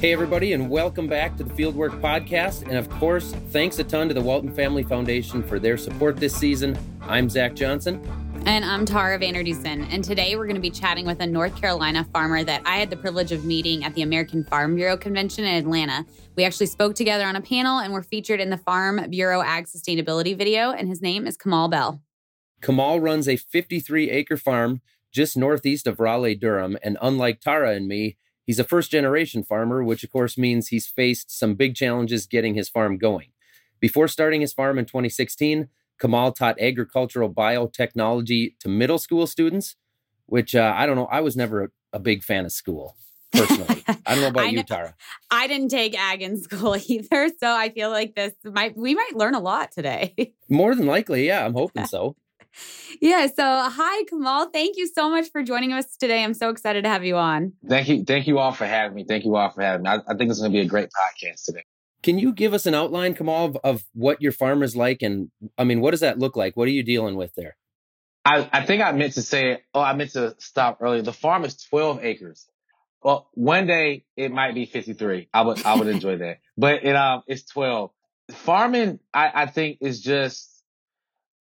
Hey, everybody, and welcome back to the Fieldwork Podcast. And of course, thanks a ton to the Walton Family Foundation for their support this season. I'm Zach Johnson. And I'm Tara Vander Dussen. And today we're going to be chatting with a North Carolina farmer that I had the privilege of meeting at the American Farm Bureau Convention in Atlanta. We actually spoke together on a panel and were featured in the Farm Bureau Ag Sustainability video. And his name is Kamal Bell. Kamal runs a 53 acre farm just northeast of Raleigh, Durham. And unlike Tara and me, He's a first generation farmer, which of course means he's faced some big challenges getting his farm going. Before starting his farm in 2016, Kamal taught agricultural biotechnology to middle school students, which uh, I don't know. I was never a, a big fan of school personally. I don't know about you, Tara. I didn't take ag in school either, so I feel like this might we might learn a lot today. More than likely, yeah. I'm hoping so. Yeah. So, hi, Kamal. Thank you so much for joining us today. I'm so excited to have you on. Thank you. Thank you all for having me. Thank you all for having me. I, I think it's going to be a great podcast today. Can you give us an outline, Kamal, of, of what your farm is like? And I mean, what does that look like? What are you dealing with there? I, I think I meant to say, oh, I meant to stop earlier. The farm is 12 acres. Well, one day it might be 53. I would, I would enjoy that, but it, um, it's 12. Farming, I, I think is just,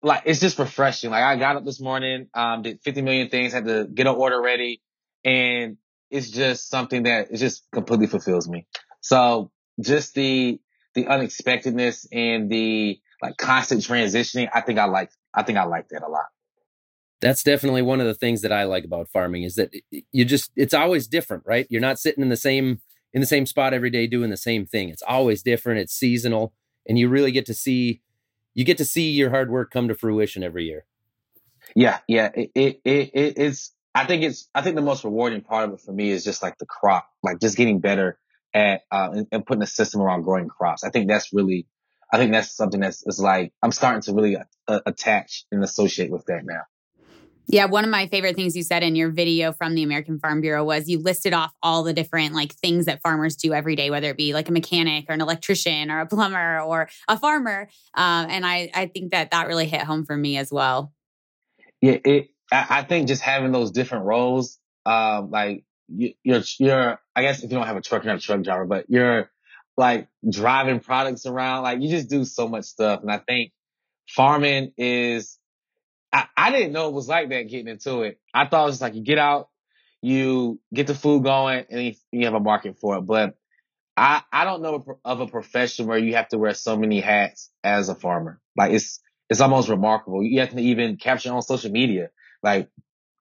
like it's just refreshing. Like I got up this morning, um, did 50 million things, had to get an order ready, and it's just something that it just completely fulfills me. So just the the unexpectedness and the like constant transitioning, I think I like I think I like that a lot. That's definitely one of the things that I like about farming is that you just it's always different, right? You're not sitting in the same in the same spot every day doing the same thing. It's always different, it's seasonal, and you really get to see you get to see your hard work come to fruition every year. Yeah, yeah. It, it, it, it's, I think it's, I think the most rewarding part of it for me is just like the crop, like just getting better at, uh, and, and putting a system around growing crops. I think that's really, I think that's something that's, is like, I'm starting to really uh, attach and associate with that now. Yeah, one of my favorite things you said in your video from the American Farm Bureau was you listed off all the different like things that farmers do every day, whether it be like a mechanic or an electrician or a plumber or a farmer. Um, and I I think that that really hit home for me as well. Yeah, it. I think just having those different roles, um, like you, you're you're I guess if you don't have a truck, you're not a truck driver, but you're like driving products around. Like you just do so much stuff, and I think farming is I, I didn't know it was like that getting into it. I thought it was like you get out, you get the food going, and you, you have a market for it. But I, I don't know of a profession where you have to wear so many hats as a farmer. Like it's, it's almost remarkable. You have to even capture on social media. Like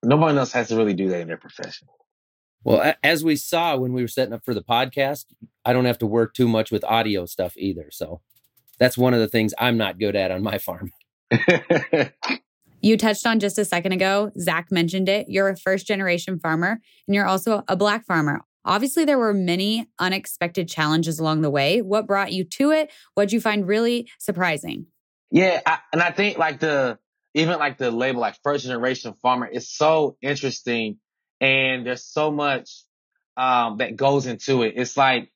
nobody else has to really do that in their profession. Well, as we saw when we were setting up for the podcast, I don't have to work too much with audio stuff either. So that's one of the things I'm not good at on my farm. You touched on just a second ago, Zach mentioned it. You're a first generation farmer and you're also a Black farmer. Obviously, there were many unexpected challenges along the way. What brought you to it? What'd you find really surprising? Yeah, I, and I think like the even like the label like first generation farmer is so interesting, and there's so much um, that goes into it. It's like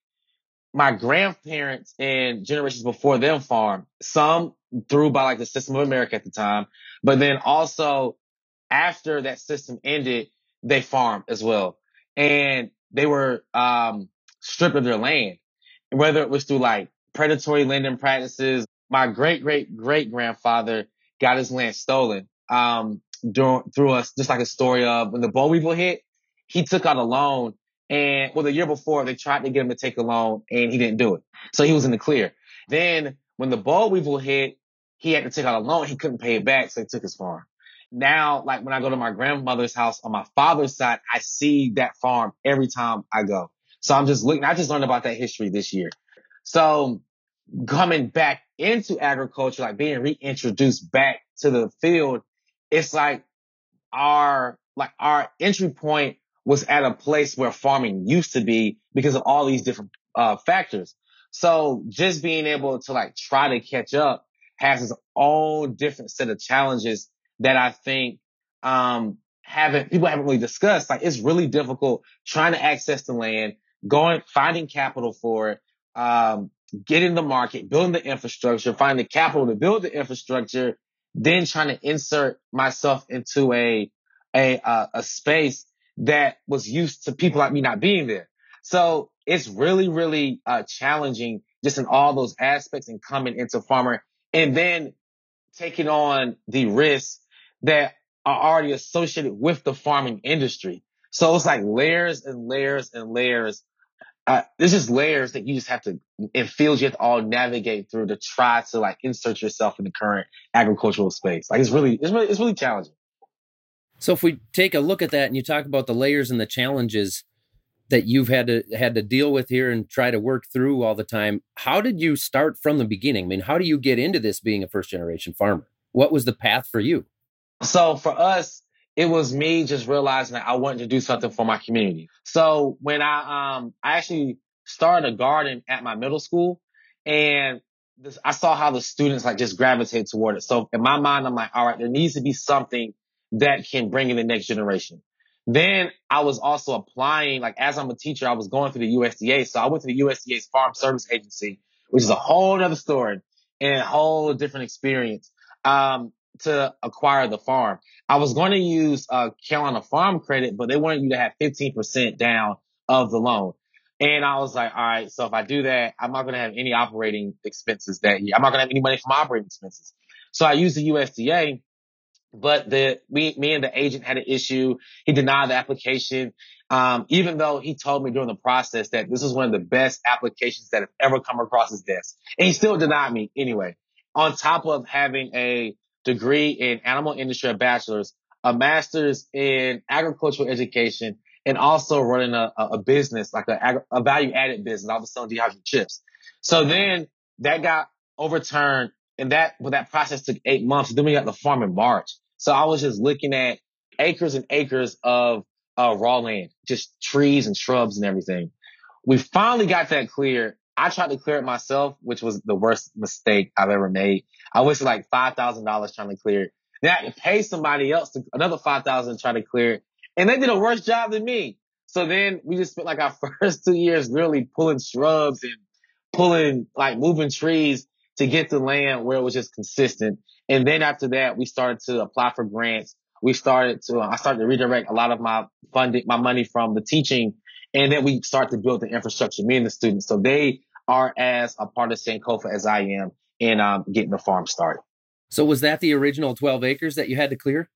my grandparents and generations before them farm. Some through by like the system of America at the time. But then also after that system ended, they farmed as well. And they were, um, stripped of their land. Whether it was through like predatory lending practices, my great great great grandfather got his land stolen, um, during, through us, just like a story of when the boll weevil hit, he took out a loan and well, the year before they tried to get him to take a loan and he didn't do it. So he was in the clear. Then when the boll weevil hit, he had to take out a loan. He couldn't pay it back. So he took his farm. Now, like when I go to my grandmother's house on my father's side, I see that farm every time I go. So I'm just looking, I just learned about that history this year. So coming back into agriculture, like being reintroduced back to the field, it's like our, like our entry point was at a place where farming used to be because of all these different, uh, factors. So just being able to like try to catch up has its own different set of challenges that I think, um, haven't, people haven't really discussed. Like it's really difficult trying to access the land, going, finding capital for it, um, getting the market, building the infrastructure, finding the capital to build the infrastructure, then trying to insert myself into a, a, uh, a space that was used to people like me not being there. So it's really, really uh, challenging just in all those aspects and coming into farmer and then taking on the risks that are already associated with the farming industry. So it's like layers and layers and layers. Uh, there's just layers that you just have to, in fields you have to all navigate through to try to like insert yourself in the current agricultural space. Like it's really, it's really, it's really challenging. So if we take a look at that and you talk about the layers and the challenges, that you've had to had to deal with here and try to work through all the time. How did you start from the beginning? I mean, how do you get into this being a first generation farmer? What was the path for you? So for us, it was me just realizing that I wanted to do something for my community. So when I um I actually started a garden at my middle school and this, I saw how the students like just gravitate toward it. So in my mind, I'm like, all right, there needs to be something that can bring in the next generation. Then I was also applying, like as I'm a teacher, I was going through the USDA. So I went to the USDA's Farm Service Agency, which is a whole other story and a whole different experience, um, to acquire the farm. I was going to use, uh, Carolina Farm Credit, but they wanted you to have 15% down of the loan. And I was like, all right, so if I do that, I'm not going to have any operating expenses that year. I'm not going to have any money from operating expenses. So I used the USDA but the me me and the agent had an issue. He denied the application, um, even though he told me during the process that this is one of the best applications that have ever come across his desk, and he still denied me anyway. On top of having a degree in animal industry, a bachelor's, a master's in agricultural education, and also running a, a business like a, a value added business. I was selling dehydrated chips. So then that got overturned and that, but that process took eight months. Then we got the farm in March. So I was just looking at acres and acres of uh, raw land, just trees and shrubs and everything. We finally got that clear. I tried to clear it myself, which was the worst mistake I've ever made. I wasted like $5,000 trying to clear it. Then I had to pay somebody else to, another 5000 to try to clear it. And they did a worse job than me. So then we just spent like our first two years really pulling shrubs and pulling, like moving trees to get the land where it was just consistent. And then after that, we started to apply for grants. We started to, I started to redirect a lot of my funding, my money from the teaching. And then we start to build the infrastructure, me and the students. So they are as a part of Sankofa as I am in um, getting the farm started. So was that the original 12 acres that you had to clear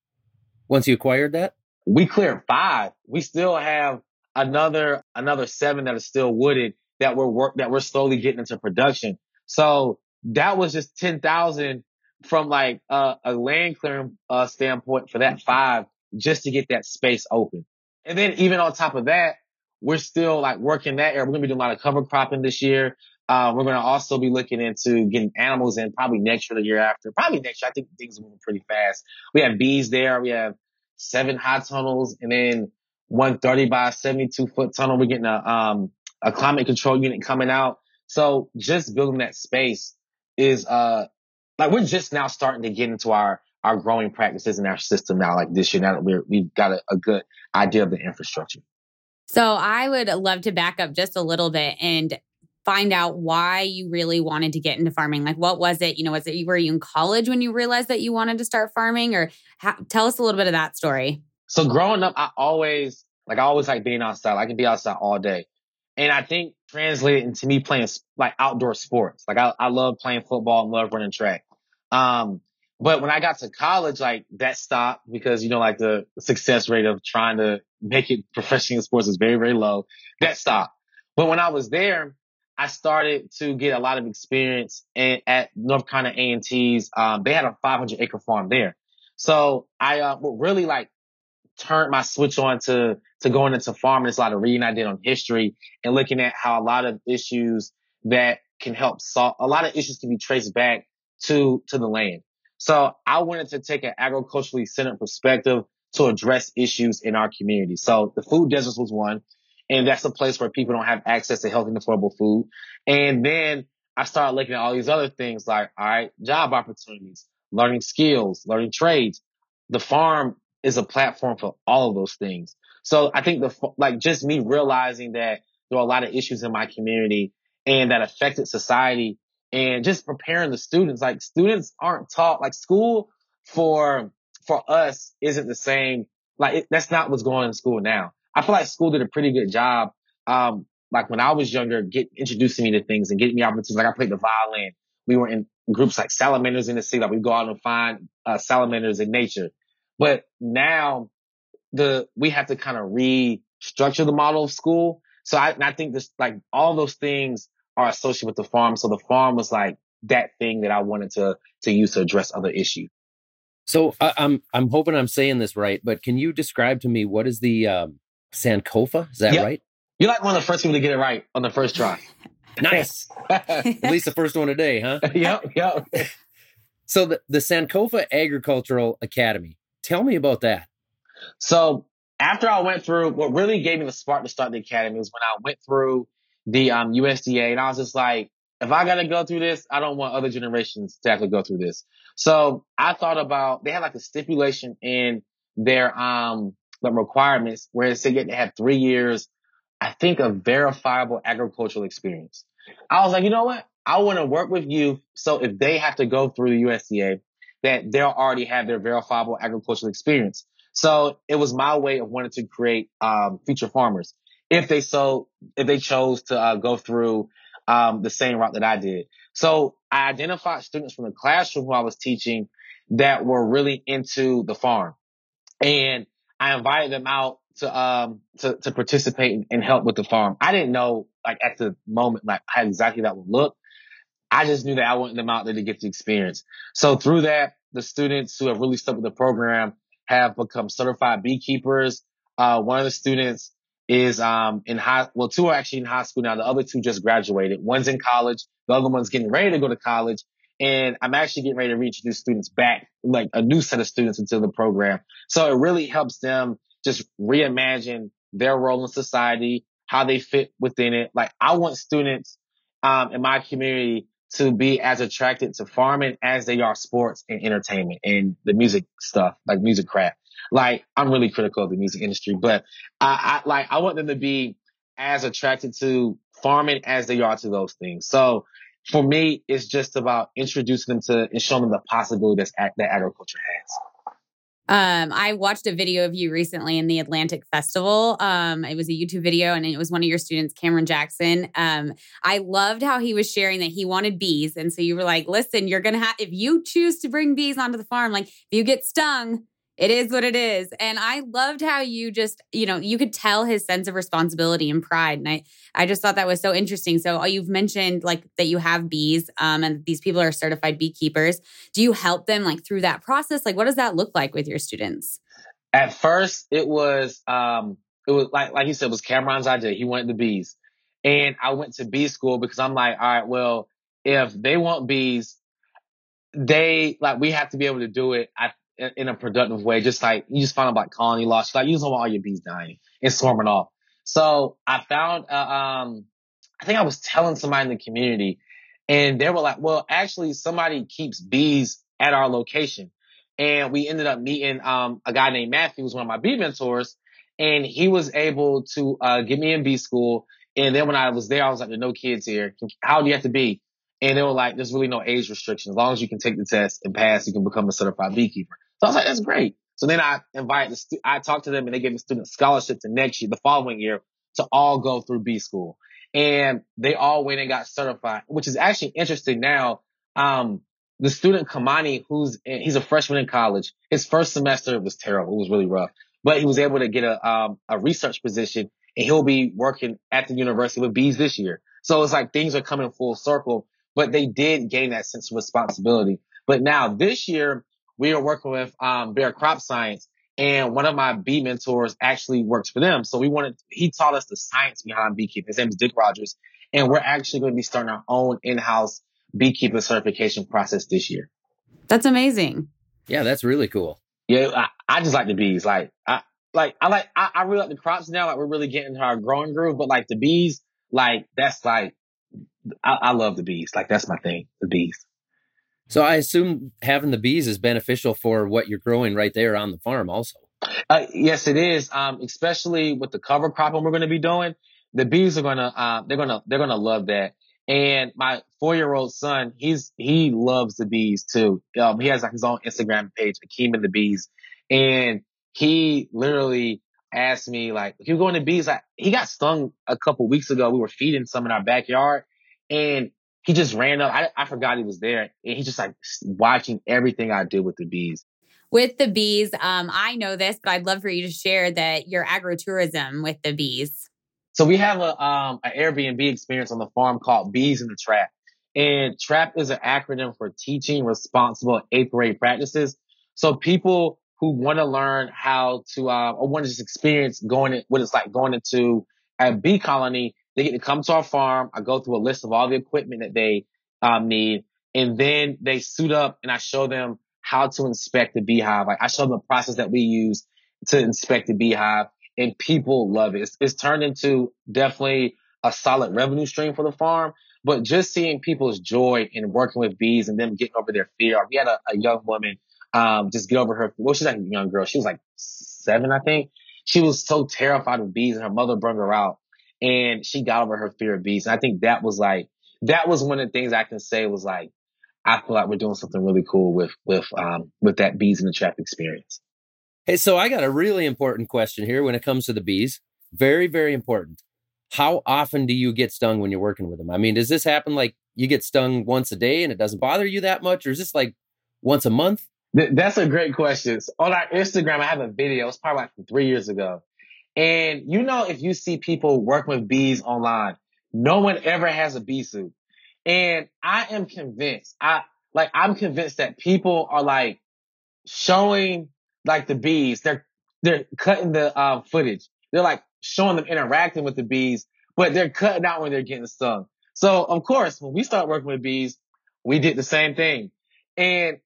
once you acquired that? We cleared five. We still have another, another seven that are still wooded that we're work, that we're slowly getting into production. So that was just 10,000 from like uh, a land clearing uh, standpoint for that five just to get that space open. And then even on top of that, we're still like working that area. We're to be doing a lot of cover cropping this year. Uh, we're to also be looking into getting animals in probably next year, the year after, probably next year. I think things are moving pretty fast. We have bees there. We have seven high tunnels and then 130 by 72 foot tunnel. We're getting a, um, a climate control unit coming out. So just building that space is uh like we're just now starting to get into our our growing practices in our system now like this year now that we're we've got a, a good idea of the infrastructure. So i would love to back up just a little bit and find out why you really wanted to get into farming. Like what was it? You know was it were you in college when you realized that you wanted to start farming? Or tell us a little bit of that story. So growing up i always like i always like being outside. I can be outside all day. And I think translated into me playing like outdoor sports. Like I, I love playing football and love running track. Um, but when I got to college, like that stopped because, you know, like the success rate of trying to make it professional sports is very, very low. That stopped. But when I was there, I started to get a lot of experience in, at North Carolina A&T's. Um, they had a 500 acre farm there. So I, uh, really like turned my switch on to, to going into farming. There's a lot of reading I did on history and looking at how a lot of issues that can help solve, a lot of issues can be traced back to, to the land. So I wanted to take an agriculturally centered perspective to address issues in our community. So the food deserts was one, and that's a place where people don't have access to healthy and affordable food. And then I started looking at all these other things like, all right, job opportunities, learning skills, learning trades. The farm is a platform for all of those things. So I think the, like just me realizing that there are a lot of issues in my community and that affected society and just preparing the students, like students aren't taught, like school for, for us isn't the same. Like it, that's not what's going on in school now. I feel like school did a pretty good job, um, like when I was younger, get introducing me to things and getting me opportunities. Like I played the violin. We were in groups like salamanders in the sea. Like we go out and find uh, salamanders in nature. But now the we have to kind of restructure the model of school. So I, I think this like all those things are associated with the farm. So the farm was like that thing that I wanted to to use to address other issues. So I, I'm I'm hoping I'm saying this right, but can you describe to me what is the um, Sankofa? Is that Yep. right? You're like one of the first people to get it right on the first try. Nice. At least the first one a day, huh? yep, yep. So the, the Sankofa Agricultural Academy. Tell me about that. So after I went through, what really gave me the spark to start the academy was when I went through the um, USDA, and I was just like, if I got to go through this, I don't want other generations to have to go through this. So I thought about they had like a stipulation in their um the requirements where it said you had to have three years, I think, of verifiable agricultural experience. I was like, you know what? I want to work with youth. So if they have to go through the USDA, that they'll already have their verifiable agricultural experience. So it was my way of wanting to create um, future farmers if they so if they chose to uh, go through um, the same route that I did. So I identified students from the classroom who I was teaching that were really into the farm, and I invited them out to um to to participate and help with the farm. I didn't know like at the moment like how exactly that would look. I just knew that I wanted them out there to get the experience. So through that, the students who have really stuck with the program have become certified beekeepers. Uh, one of the students is um, in high, well, two are actually in high school now. The other two just graduated. One's in college. The other one's getting ready to go to college. And I'm actually getting ready to reach reintroduce students back, like a new set of students into the program. So it really helps them just reimagine their role in society, how they fit within it. Like I want students um, in my community to be as attracted to farming as they are sports and entertainment and the music stuff, like music craft. Like I'm really critical of the music industry, but I, I like I want them to be as attracted to farming as they are to those things. So for me, it's just about introducing them to and showing them the possibility that agriculture has. Um, I watched a video of you recently in the Atlantic Festival. Um, it was a YouTube video and it was one of your students, Cameron Jackson. Um, I loved how he was sharing that he wanted bees. And so you were like, listen, you're going to have, if you choose to bring bees onto the farm, like if you get stung, it is what it is. And I loved how you just, you know, you could tell his sense of responsibility and pride. And I, I just thought that was so interesting. So uh, you've mentioned like that you have bees, um, and these people are certified beekeepers. Do you help them like through that process? Like, what does that look like with your students? At first, it was, um, it was like, like you said, it was Cameron's idea. He wanted the bees. And I went to bee school because I'm like, all right, well, if they want bees, they like, we have to be able to do it. I, in, a productive way. Just like you just find out about colony loss. Like you just don't want all your bees dying and swarming off. So I found, uh, um, I think I was telling somebody in the community and they were like, well, actually somebody keeps bees at our location. And we ended up meeting, um, a guy named Matthew, who's one of my bee mentors. And he was able to, uh, get me in bee school. And then when I was there, I was like, there's no kids here. How do you have to be? And they were like, there's really no age restriction. As long as you can take the test and pass, you can become a certified beekeeper. So I was like, that's great. So then I invited the stu- I talked to them and they gave me student scholarships the next year, the following year to all go through bee school. And they all went and got certified, which is actually interesting now. Um, the student Kamani, who's, he's a freshman in college. His first semester was terrible. It was really rough, but he was able to get a, um, a research position and he'll be working at the university with bees this year. So it's like things are coming full circle, but they did gain that sense of responsibility. But now this year, we are working with um, Bayer Crop Science, and one of my bee mentors actually works for them. So we wanted, he taught us the science behind beekeeping. His name is Dick Rogers, and we're actually going to be starting our own in-house beekeeper certification process this year. That's amazing. Yeah, that's really cool. Yeah, I, I just like the bees. Like, I like, I like, I, I really like the crops now. Like, we're really getting into our growing groove, but like the bees, like that's like, I, I love the bees. Like that's my thing, the bees. So I assume having the bees is beneficial for what you're growing right there on the farm also. Uh, yes, it is. Um, especially with the cover cropping we're going to be doing. The bees are going to, uh, they're going to, they're going to love that. And my four year old son, he's, he loves the bees too. Um, he has like his own Instagram page, Akeem and the bees. And he literally, asked me like, "You going to bees?" Like, he got stung a couple weeks ago. We were feeding some in our backyard, and he just ran up. I, I forgot he was there, and he's just like watching everything I do with the bees. With the bees, um, I know this, but I'd love for you to share that your agritourism with the bees. So we have a um an Airbnb experience on the farm called Bees in the Trap. And TRAP is an acronym for Teaching Responsible Apiary Practices. So people who want to learn how to, uh, or want to just experience going, in, what it's like going into a bee colony, they get to come to our farm. I go through a list of all the equipment that they um, need, and then they suit up, and I show them how to inspect the beehive. Like I show them the process that we use to inspect the beehive, and people love it. It's, it's turned into definitely a solid revenue stream for the farm. But just seeing people's joy in working with bees and them getting over their fear. We had a, a young woman um, just get over her. Well, she's like a young girl. She was like seven, I think. She was so terrified of bees, and her mother brought her out, and she got over her fear of bees. And I think that was like that was one of the things I can say was like I feel like we're doing something really cool with with um, with that bees in the trap experience. Hey, so I got a really important question here when it comes to the bees. Very, very important. How often do you get stung when you're working with them? I mean, does this happen like you get stung once a day and it doesn't bother you that much, or is this like once a month? That's a great question. So on our Instagram, I have a video. It's probably like three years ago. And you know, if you see people working with bees online, no one ever has a bee suit. And I am convinced, I like, I'm convinced that people are like showing like the bees. They're, they're cutting the uh, footage. They're like showing them interacting with the bees, but they're cutting out when they're getting stung. So of course, when we start working with bees, we did the same thing. And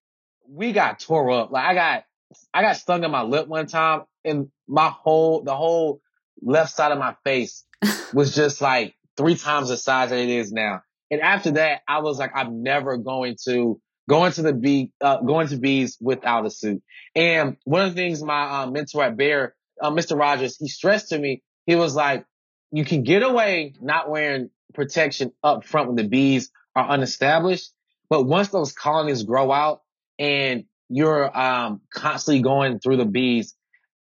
we got tore up. Like I got, I got stung in my lip one time and my whole, the whole left side of my face was just like three times the size that it is now. And after that, I was like, I'm never going to going to the bee, uh, going to bees without a suit. And one of the things my uh, mentor at Bayer, uh, Mr. Rogers, he stressed to me, he was like, you can get away not wearing protection up front when the bees are unestablished. But once those colonies grow out, and you're um, constantly going through the bees,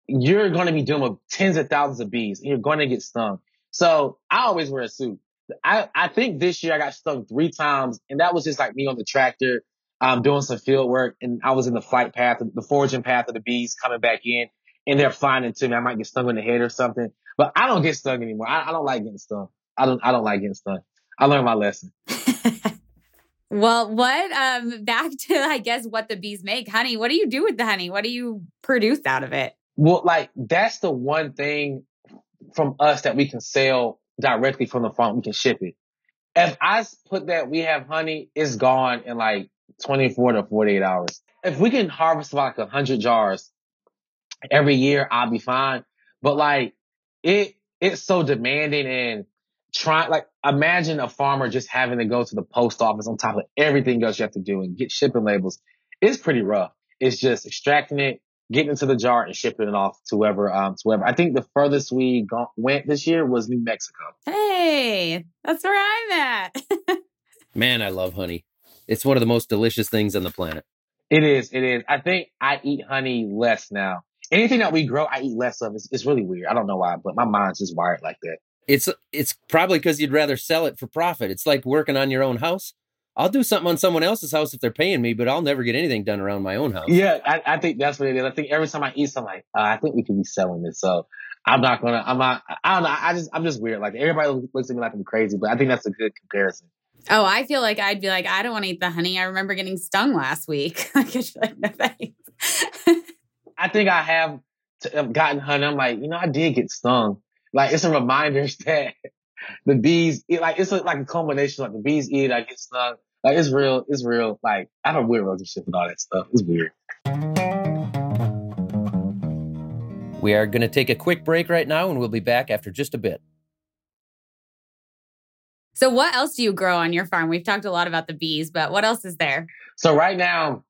you're going to be dealing with tens of thousands of bees and you're going to get stung. So I always wear a suit. I, I think this year I got stung three times and that was just like me on the tractor, um, doing some field work and I was in the flight path, the foraging path of the bees coming back in and they're flying into me. I might get stung in the head or something, but I don't get stung anymore. I, I don't like getting stung. I don't, I don't like getting stung. I learned my lesson. Well, what um back to I guess what the bees make. Honey, what do you do with the honey? What do you produce out of it? Well, like that's the one thing from us that we can sell directly from the farm. We can ship it. If I put that we have honey, it's gone in like 24 to 48 hours. If we can harvest like a hundred jars every year, I'll be fine. But like it, it's so demanding and trying like imagine a farmer just having to go to the post office on top of everything else you have to do and get shipping labels. It's pretty rough. It's just extracting it, getting into the jar and shipping it off to whoever, um, to whoever. I think the furthest we go- went this year was New Mexico. Hey, that's where I'm at. Man, I love honey. It's one of the most delicious things on the planet. It is. It is. I think I eat honey less now. Anything that we grow, I eat less of. It's, it's really weird. I don't know why, but my mind's just wired like that it's it's probably because you'd rather sell it for profit. It's like working on your own house. I'll do something on someone else's house if they're paying me, but I'll never get anything done around my own house. Yeah, I, I think that's what it is. I think every time I eat something, like, uh, I think we could be selling this. So I'm not gonna. I'm not. I don't know. I just. I'm just weird. Like everybody looks at me like I'm crazy, but I think that's a good comparison. Oh, I feel like I'd be like, I don't want to eat the honey. I remember getting stung last week. like, no thanks. I think I have t- gotten honey. I'm like, you know, I did get stung. Like it's a reminder that the bees, like it's a, like a culmination. Like the bees eat, I get stung. Like it's real. It's real. Like I have a weird relationship with all that stuff. It's weird. We are going to take a quick break right now, and we'll be back after just a bit. So, what else do you grow on your farm? We've talked a lot about the bees, but what else is there? So right now,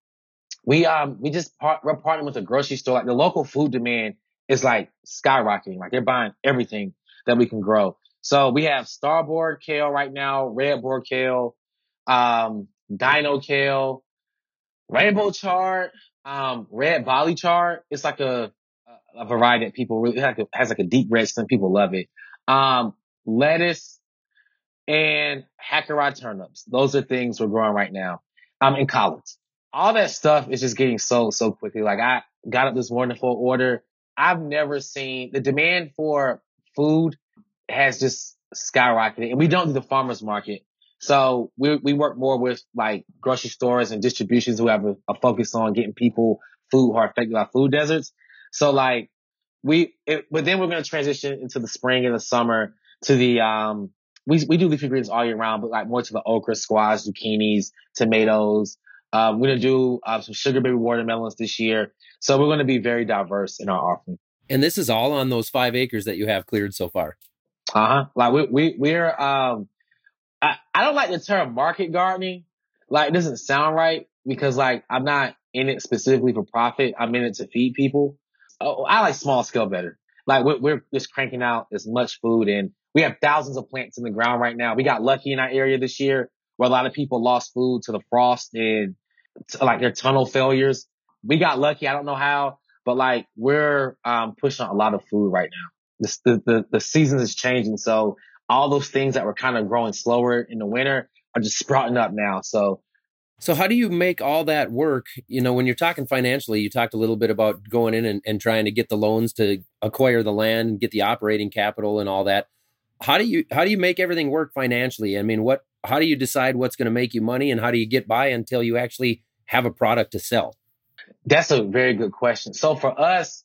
we um we just part, we're partnering with a grocery store. Like the local food demand is like skyrocketing. Like they're buying everything that we can grow. So we have Starbor kale right now, Redbor kale, um, dino kale, rainbow chard, um, red bolly chard. It's like a, a variety that people really has, has like a deep red stem. People love it. Um, lettuce and Hakurei turnips. Those are things we're growing right now. Um, in college. All that stuff is just getting sold so quickly. Like I got up this for order. I've never seen the demand for food has just skyrocketed and we don't do the farmer's market. So we, we work more with like grocery stores and distributions who have a, a focus on getting people food who are affected by food deserts. So like we, it, but then we're going to transition into the spring and the summer to the, um, we, we do leafy greens all year round, but like more to the okra, squash, zucchinis, tomatoes. Um, we're going to do uh, some sugar baby watermelons this year. So we're going to be very diverse in our offering. And this is all on those five acres that you have cleared so far. Uh huh. Like we, we, we're, um, I, I don't like the term market gardening. Like it doesn't sound right because like I'm not in it specifically for profit. I'm in it to feed people. Oh, I like small scale better. Like we're, we're just cranking out as much food and we have thousands of plants in the ground right now. We got lucky in our area this year where a lot of people lost food to the frost and to, like their tunnel failures. We got lucky. I don't know how, but like we're um, pushing a lot of food right now. The, the, the, the season is changing. So all those things that were kind of growing slower in the winter are just sprouting up now. So so how do you make all that work? You know, when you're talking financially, you talked a little bit about going in and, and trying to get the loans to acquire the land, and get the operating capital and all that. How do you how do you make everything work financially? I mean, what how do you decide what's going to make you money and how do you get by until you actually have a product to sell? That's a very good question. So for us,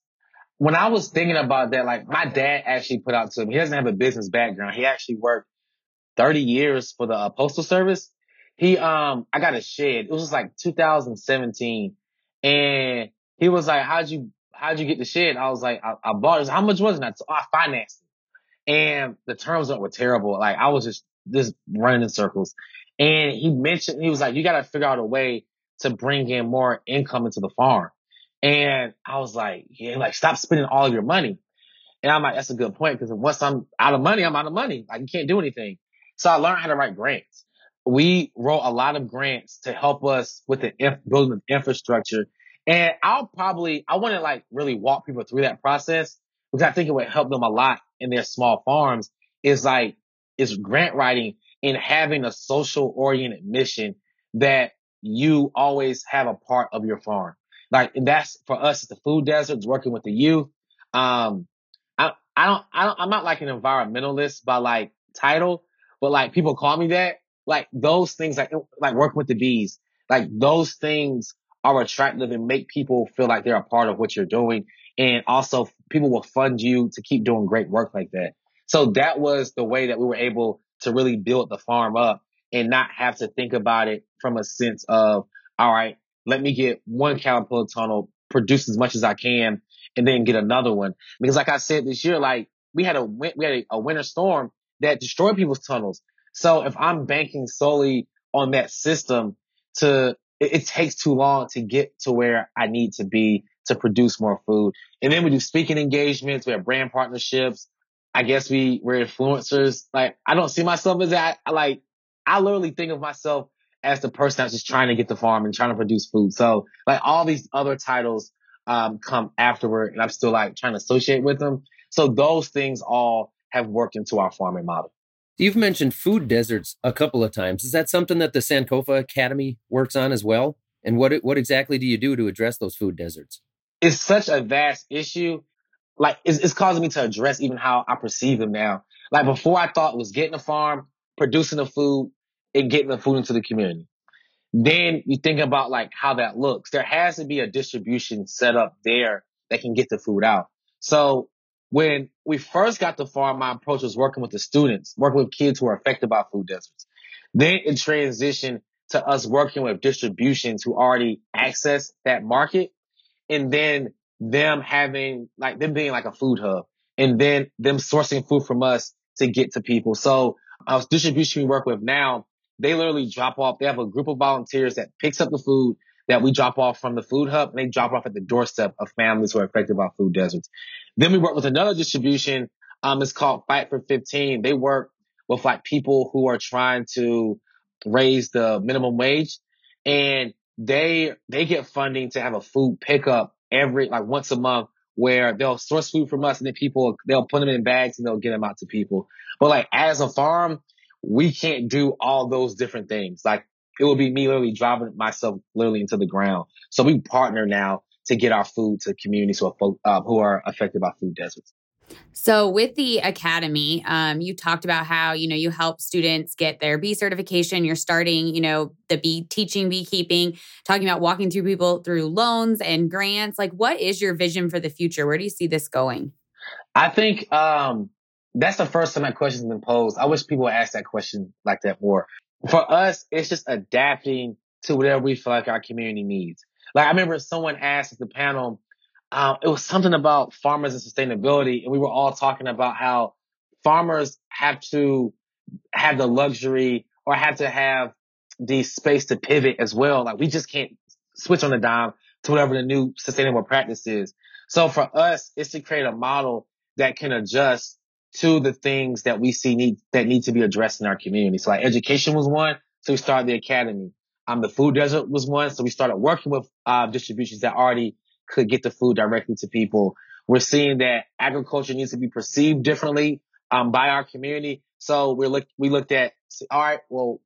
when I was thinking about that, like my dad actually put out to him, he doesn't have a business background. He actually worked 30 years for the uh, postal service. He, um, I got a shed. It was like 2017 and he was like, how'd you, how'd you get the shed? I was like, I, I bought it. How much was it? I, I financed it and the terms were terrible. Like I was just, just running in circles. And he mentioned, he was like, you got to figure out a way to bring in more income into the farm. And I was like, yeah, like stop spending all of your money. And I'm like, that's a good point because once I'm out of money, I'm out of money. Like you can't do anything. So I learned how to write grants. We wrote a lot of grants to help us with the inf- building of infrastructure. And I'll probably, I want to like really walk people through that process because I think it would help them a lot in their small farms is like, is grant writing and having a social oriented mission that you always have a part of your farm. Like, that's for us, it's the food deserts, working with the youth. Um, I, I don't, I don't, I'm not like an environmentalist by like title, but like people call me that. Like those things, like, like working with the bees, like those things are attractive and make people feel like they're a part of what you're doing. And also people will fund you to keep doing great work like that. So that was the way that we were able to really build the farm up and not have to think about it from a sense of, all right, let me get one Caterpillar tunnel, produce as much as I can, and then get another one. Because like I said this year, like we had a we had a, a winter storm that destroyed people's tunnels. So if I'm banking solely on that system to, it, it, takes too long to get to where I need to be to produce more food. And then we do speaking engagements. We have brand partnerships. I guess we, we're influencers. Like I don't see myself as that. Like I literally think of myself as the person that's just trying to get the farm and trying to produce food. So like all these other titles, um, come afterward and I'm still like trying to associate with them. So those things all have worked into our farming model. You've mentioned food deserts a couple of times. Is that something that the Sankofa Academy works on as well? And what what exactly do you do to address those food deserts? It's such a vast issue. Like it's, it's causing me to address even how I perceive them now. Like before, I thought was getting a farm, producing the food, and getting the food into the community. Then you think about like how that looks. There has to be a distribution set up there that can get the food out. So when we first got the farm, my approach was working with the students, working with kids who are affected by food deserts. Then it transitioned to us working with distributions who already access that market and then them having like them being like a food hub and then them sourcing food from us to get to people. So our distribution we work with now, they literally drop off. They have a group of volunteers that picks up the food that we drop off from the food hub and they drop off at the doorstep of families who are affected by food deserts. Then we work with another distribution. Um, it's called Fight for 15. They work with like people who are trying to raise the minimum wage and they, they get funding to have a food pickup every, like once a month where they'll source food from us and then people, they'll put them in bags and they'll get them out to people. But like as a farm, we can't do all those different things. Like it would be me literally driving myself literally into the ground. So we partner now to get our food to communities who are, uh, who are affected by food deserts. So, with the academy, um, you talked about how you know you help students get their bee certification. You're starting, you know, the bee teaching beekeeping, talking about walking through people through loans and grants. Like, what is your vision for the future? Where do you see this going? I think um, that's the first time that question's been posed. I wish people would ask that question like that more. For us, it's just adapting to whatever we feel like our community needs. Like I remember someone asked at the panel, um, it was something about farmers and sustainability, and we were all talking about how farmers have to have the luxury or have to have the space to pivot as well. Like we just can't switch on the dime to whatever the new sustainable practice is. So for us, it's to create a model that can adjust to the things that we see need that need to be addressed in our community. So like education was one, so we started the academy. Um, the food desert was one, so we started working with uh, distributions that already could get the food directly to people. We're seeing that agriculture needs to be perceived differently um, by our community. So we look we looked at all right, well,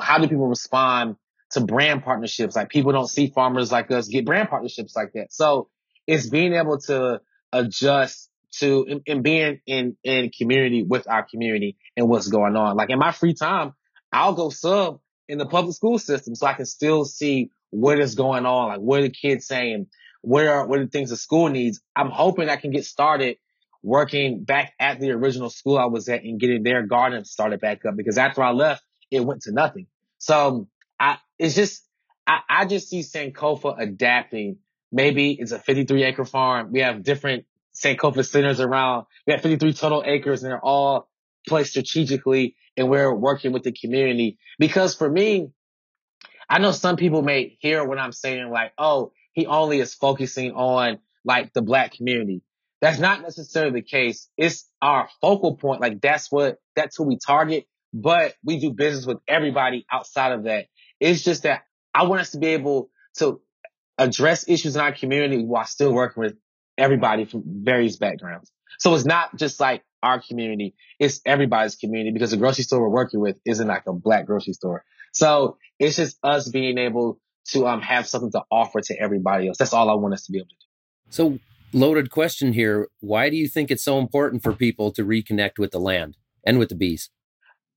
how do people respond to brand partnerships? Like people don't see farmers like us get brand partnerships like that. So it's being able to adjust to and, being in in community with our community and what's going on. Like in my free time, I'll go sub in the public school system so I can still see what is going on, like what are the kids saying, what are what are the things the school needs. I'm hoping I can get started working back at the original school I was at and getting their garden started back up because after I left, it went to nothing. So I it's just I, I just see Sankofa adapting. Maybe it's a 53 acre farm. We have different Sankofa centers around. We have 53 total acres and they're all placed strategically and we're working with the community. Because for me, I know some people may hear what I'm saying like, oh, he only is focusing on like the black community. That's not necessarily the case. It's our focal point. Like that's what, that's who we target, but we do business with everybody outside of that. It's just that I want us to be able to address issues in our community while still working with everybody from various backgrounds. So it's not just like our community, it's everybody's community because the grocery store we're working with isn't like a black grocery store. So it's just us being able to um, have something to offer to everybody else. That's all I want us to be able to do. So, loaded question here. Why do you think it's so important for people to reconnect with the land and with the bees?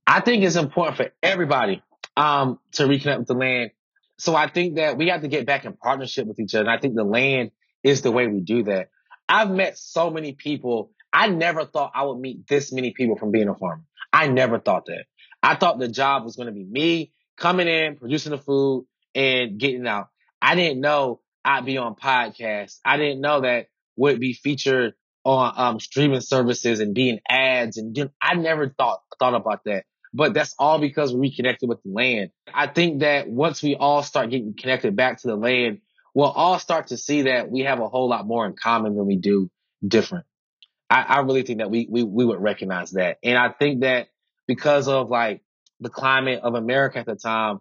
I think it's important for everybody um, to reconnect with the land. So I think that we have to get back in partnership with each other. And I think the land is the way we do that. I've met so many people. I never thought I would meet this many people from being a farmer. I never thought that. I thought the job was going to be me coming in, producing the food and getting out. I didn't know I'd be on podcasts. I didn't know that would be featured on um, streaming services and being ads and I never thought thought about that. But that's all because we reconnected with the land. I think that once we all start getting connected back to the land, we'll all start to see that we have a whole lot more in common than we do different. I, I really think that we, we, we would recognize that. And I think that because of like the climate of America at the time,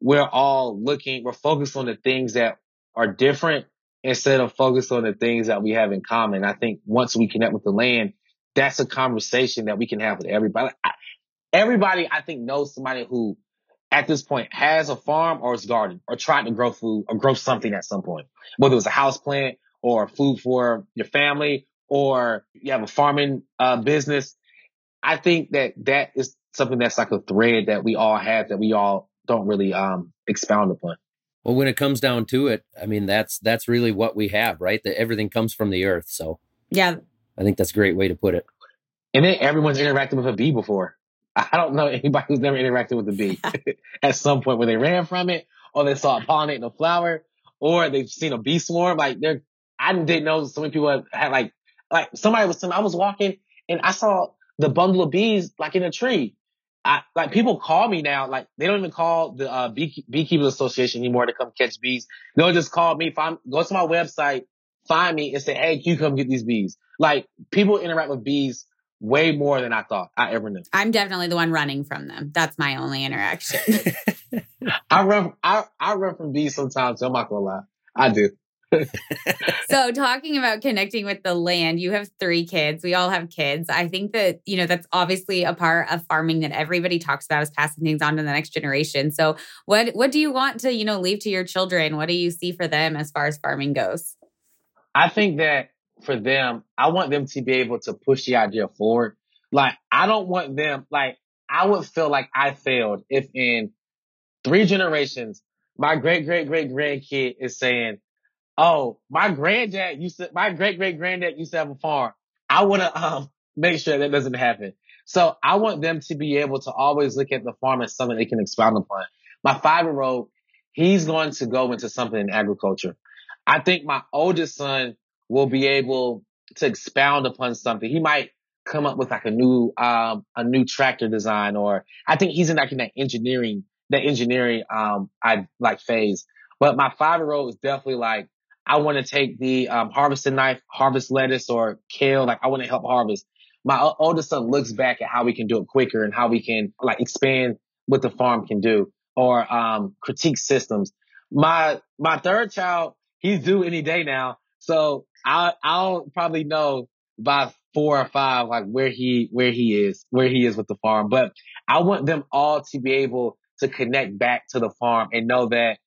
we're all looking, we're focused on the things that are different instead of focused on the things that we have in common. I think once we connect with the land, that's a conversation that we can have with everybody. Everybody, I think, knows somebody who at this point has a farm or is garden or trying to grow food or grow something at some point, whether it was a house plant or food for your family or you have a farming uh, business. I think that that is something that's like a thread that we all have that we all don't really um, expound upon. Well, when it comes down to it, I mean that's that's really what we have, right? That everything comes from the earth. So yeah, I think that's a great way to put it. And then everyone's interacted with a bee before. I don't know anybody who's never interacted with a bee at some point where they ran from it or they saw it pollinating a flower or they've seen a bee swarm. Like there, I didn't know so many people had, had like, like somebody was, I was walking and I saw the bundle of bees like in a tree. I, like people call me now, like they don't even call the uh, bee, beekeepers association anymore to come catch bees. They'll just call me, find, go to my website, find me and say, Hey, can you come get these bees? Like people interact with bees way more than I thought I ever knew. I'm definitely the one running from them. That's my only interaction. I run, I, I run from bees sometimes. So I'm not gonna lie. I do. So talking about connecting with the land, you have three kids. We all have kids. I think that, you know, that's obviously a part of farming that everybody talks about is passing things on to the next generation. So what what do you want to, you know, leave to your children? What do you see for them as far as farming goes? I think that for them, I want them to be able to push the idea forward. Like I don't want them like I would feel like I failed if in three generations my great great great grandkid is saying, "Oh, my granddad used to, my great great granddad used to have a farm." I want to um make sure that doesn't happen. So I want them to be able to always look at the farm as something they can expound upon. My five year old, he's going to go into something in agriculture. I think my oldest son will be able to expound upon something. He might come up with like a new um a new tractor design or I think he's in like in that engineering that engineering um I like phase. But my five year old is definitely like I want to take the um, harvesting knife, harvest lettuce or kale. Like I want to help harvest. My oldest son looks back at how we can do it quicker and how we can like expand what the farm can do or um, critique systems. My my third child, he's due any day now, so I I'll probably know by four or five like where he where he is where he is with the farm. But I want them all to be able to connect back to the farm and know that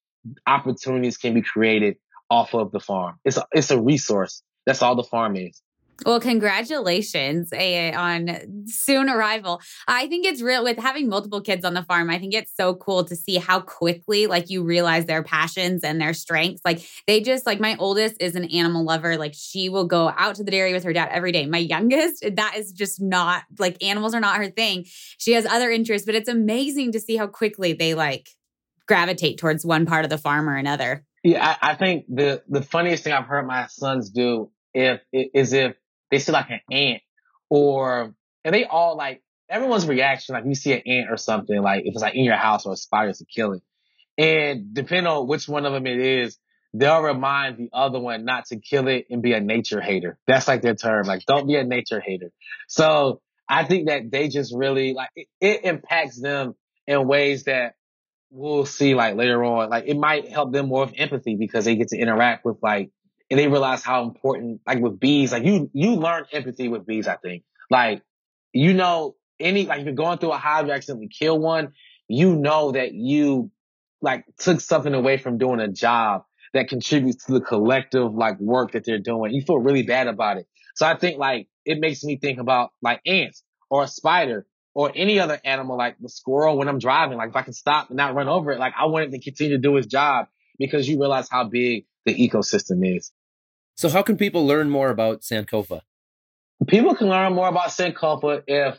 opportunities can be created off of the farm. It's a, it's a resource. That's all the farm is. Well, congratulations on soon arrival. I think it's real with having multiple kids on the farm. I think it's so cool to see how quickly like you realize their passions and their strengths. Like they just like my oldest is an animal lover. Like she will go out to the dairy with her dad every day. My youngest, that is just not like animals are not her thing. She has other interests, but it's amazing to see how quickly they like gravitate towards one part of the farm or another. Yeah, I, I think the the funniest thing I've heard my sons do if is if they see like an ant or, and they all like, everyone's reaction, like you see an ant or something, like if it's like in your house or a spider to kill it. And depending on which one of them it is, they'll remind the other one not to kill it and be a nature hater. That's like their term. Like, don't be a nature hater. So I think that they just really like it, it impacts them in ways that we'll see like later on. Like it might help them more with empathy because they get to interact with like and they realize how important, like with bees, like you, you learn empathy with bees, I think. Like, you know, any, like if you're going through a hive, you accidentally kill one, you know that you like took something away from doing a job that contributes to the collective like work that they're doing. You feel really bad about it. So I think like it makes me think about like ants or a spider or any other animal like the squirrel when I'm driving. Like if I can stop and not run over it, like I want it to continue to do its job because you realize how big the ecosystem is. So, how can people learn more about Sankofa? People can learn more about Sankofa if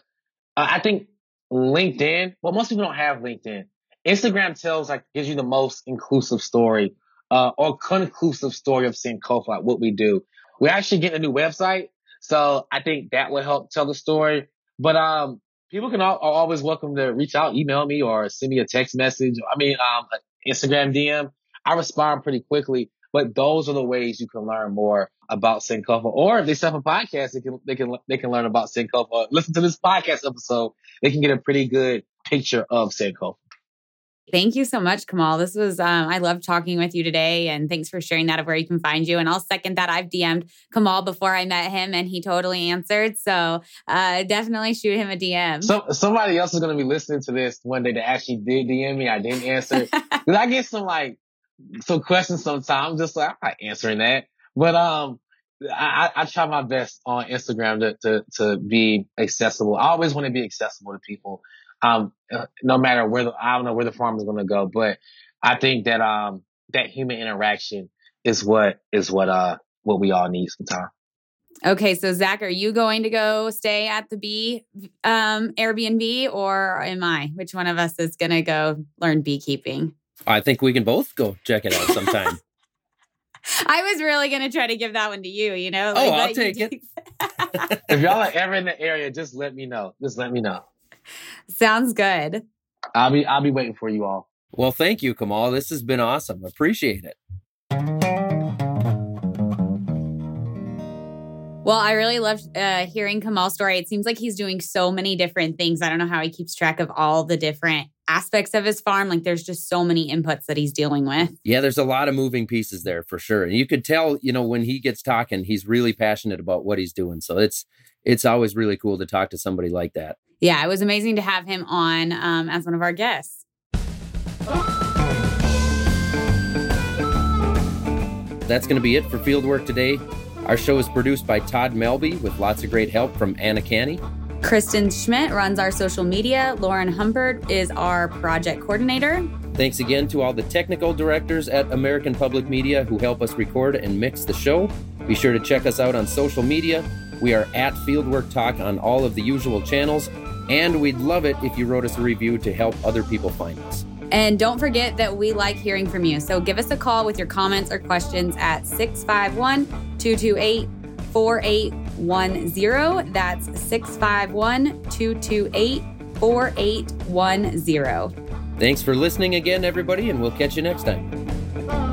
uh, I think LinkedIn. Well, most people don't have LinkedIn. Instagram tells like gives you the most inclusive story uh, or conclusive story of Sankofa, like what we do. We're actually getting a new website, so I think that will help tell the story. But um, people can all, always welcome to reach out, email me, or send me a text message. I mean, um, Instagram DM. I respond pretty quickly. But those are the ways you can learn more about Sankofa. Or if they set up a podcast, they can they can they can learn about Sankofa. Listen to this podcast episode; they can get a pretty good picture of Sankofa. Thank you so much, Kamal. This was, um, I love talking with you today. And thanks for sharing that of where you can find you. And I'll second that. I've DM'd Kamal before I met him and he totally answered. So uh, definitely shoot him a DM. So, somebody else is going to be listening to this one day that actually did DM me. I didn't answer. Because I get some like some questions sometimes. Just like I'm not answering that, but um, I, I try my best on Instagram to to to be accessible. I always want to be accessible to people, um, uh, no matter where the I don't know where the farm is going to go, but I think that um that human interaction is what is what uh what we all need sometimes. Okay, so Zach, are you going to go stay at the bee um, Airbnb or am I? Which one of us is going to go learn beekeeping? I think we can both go check it out sometime. I was really gonna try to give that one to you, you know. Oh, like, oh, I'll take it. if y'all are ever in the area, just let me know. Just let me know. Sounds good. I'll be I'll be waiting for you all. Well, thank you, Kamal. This has been awesome. Appreciate it. Well, I really loved uh, hearing Kamal's story. It seems like he's doing so many different things. I don't know how he keeps track of all the different aspects of his farm. Like there's just so many inputs that he's dealing with. Yeah, there's a lot of moving pieces there for sure. And you could tell, you know, when he gets talking, he's really passionate about what he's doing. So it's it's always really cool to talk to somebody like that. Yeah, it was amazing to have him on um, as one of our guests. That's going to be it for Fieldwork today. Our show is produced by Todd Melby with lots of great help from Anna Canny. Kristen Schmidt runs our social media. Lauren Humbert is our project coordinator. Thanks again to all the technical directors at American Public Media who help us record and mix the show. Be sure to check us out on social media. We are at Fieldwork Talk on all of the usual channels, and we'd love it if you wrote us a review to help other people find us. And don't forget that we like hearing from you. So give us a call with your comments or questions at 651 228 4810. That's 651 228 4810. Thanks for listening again, everybody, and we'll catch you next time.